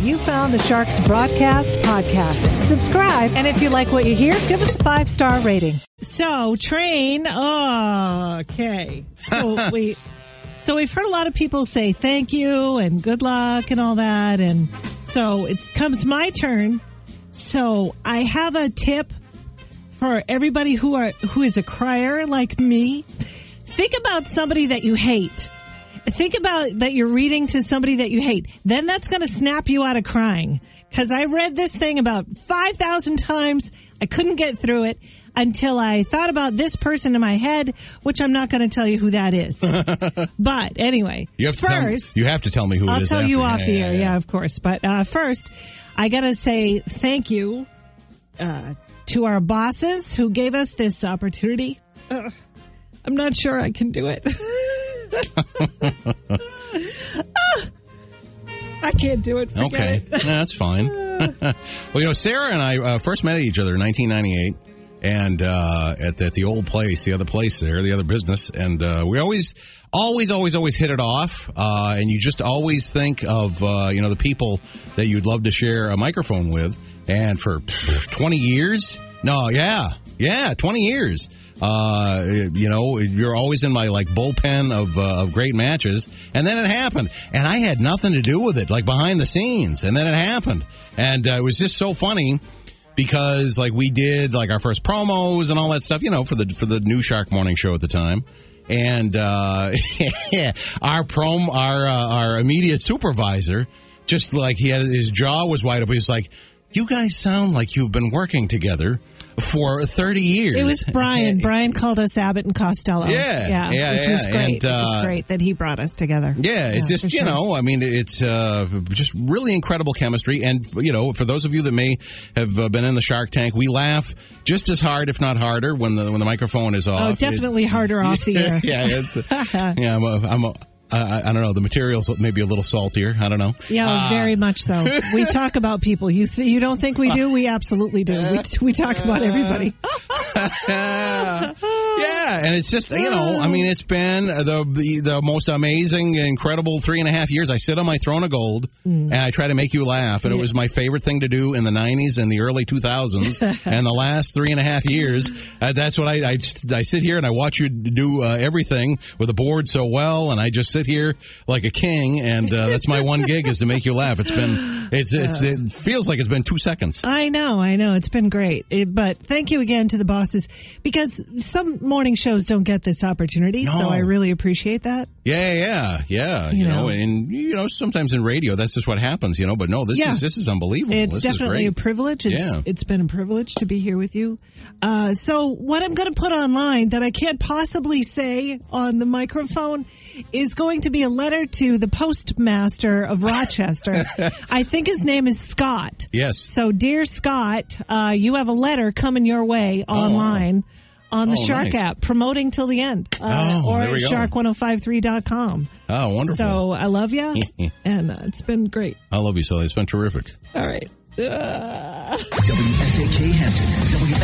You found the Sharks Broadcast Podcast. Subscribe, and if you like what you hear, give us a five star rating. So train. Oh, okay. So we. So we've heard a lot of people say thank you and good luck and all that, and so it comes my turn. So I have a tip for everybody who are who is a crier like me. Think about somebody that you hate. Think about that you're reading to somebody that you hate. Then that's going to snap you out of crying. Because I read this thing about 5,000 times. I couldn't get through it until I thought about this person in my head, which I'm not going to tell you who that is. but anyway, You have to first, tell, you have to tell me who it I'll tell you after. off the air. Yeah, of course. But uh, first, I got to say thank you uh, to our bosses who gave us this opportunity. Ugh, I'm not sure I can do it. Ah, I can't do it. Forget Okay, it. Yeah, that's fine. well, you know, Sarah and I uh, first met each other in 1998, and uh, at, the, at the old place, the other place there, the other business, and uh, we always, always, always, always hit it off. Uh, and you just always think of uh, you know the people that you'd love to share a microphone with. And for pff, 20 years, no, yeah, yeah, 20 years. Uh, you know, you're always in my like bullpen of uh, of great matches, and then it happened, and I had nothing to do with it, like behind the scenes, and then it happened, and uh, it was just so funny because like we did like our first promos and all that stuff, you know, for the for the new Shark Morning Show at the time. And uh, our prom, our uh, our immediate supervisor, just like he had his jaw was wide open. He was like, "You guys sound like you've been working together for thirty years." It was Brian. Brian called us Abbott and Costello. Yeah, yeah, yeah, which was great. And, it was uh, great that he brought us together. Yeah, it's for just you sure. know, I mean, it's uh, just really incredible chemistry, and you know, for those of you that may have uh, been in the Shark Tank, we laugh just as hard, if not harder, when the when the microphone is off. Oh, It- definitely harder off the air. yeah, it's, yeah, I'm a, I'm a, I, I don't know. The material's maybe a little saltier. I don't know. Yeah, Uh, very much so. We talk about people. You th- you don't think we do? We absolutely do. We, we talk about everybody. yeah, and it's just you know, I mean, it's been the the, the most amazing, incredible three and a half years. I sit on my throne of gold Mm. and I try to make you laugh, and it was my favorite thing to do in the '90s and the early 2000s, and the last three and a half years. Uh, that's what I, I I sit here and I watch you do uh, everything with the board so well, and I just sit here like a king, and uh, that's my one gig is to make you laugh. It's been it's, it's it feels like it's been two seconds. I know, I know. It's been great. It- but thank you again to the bosses because some morning shows don't get this opportunity. So I really appreciate that. Yeah, yeah, yeah. You, You know, know. and you know, sometimes in radio, that's just what happens. You know, but no, this Yeah. is this is unbelievable. It's this definitely a privilege. It's, Yeah. it's been a privilege to be here with you. Uh, so what I'm going to put online that I can't possibly say on the microphone is going to be a letter to the postmaster of Rochester. I think his name is Scott. Yes. So dear Scott, uh, you have a letter coming your way online. On the Oh, Shark nice. app, promoting till the end, uh, Oh, or there at we go. shark1053.com. Oh, wonderful. So I love you, and uh, it's been great. I love you, Sally. It's been terrific. All right. Uh, WSHK Hampton,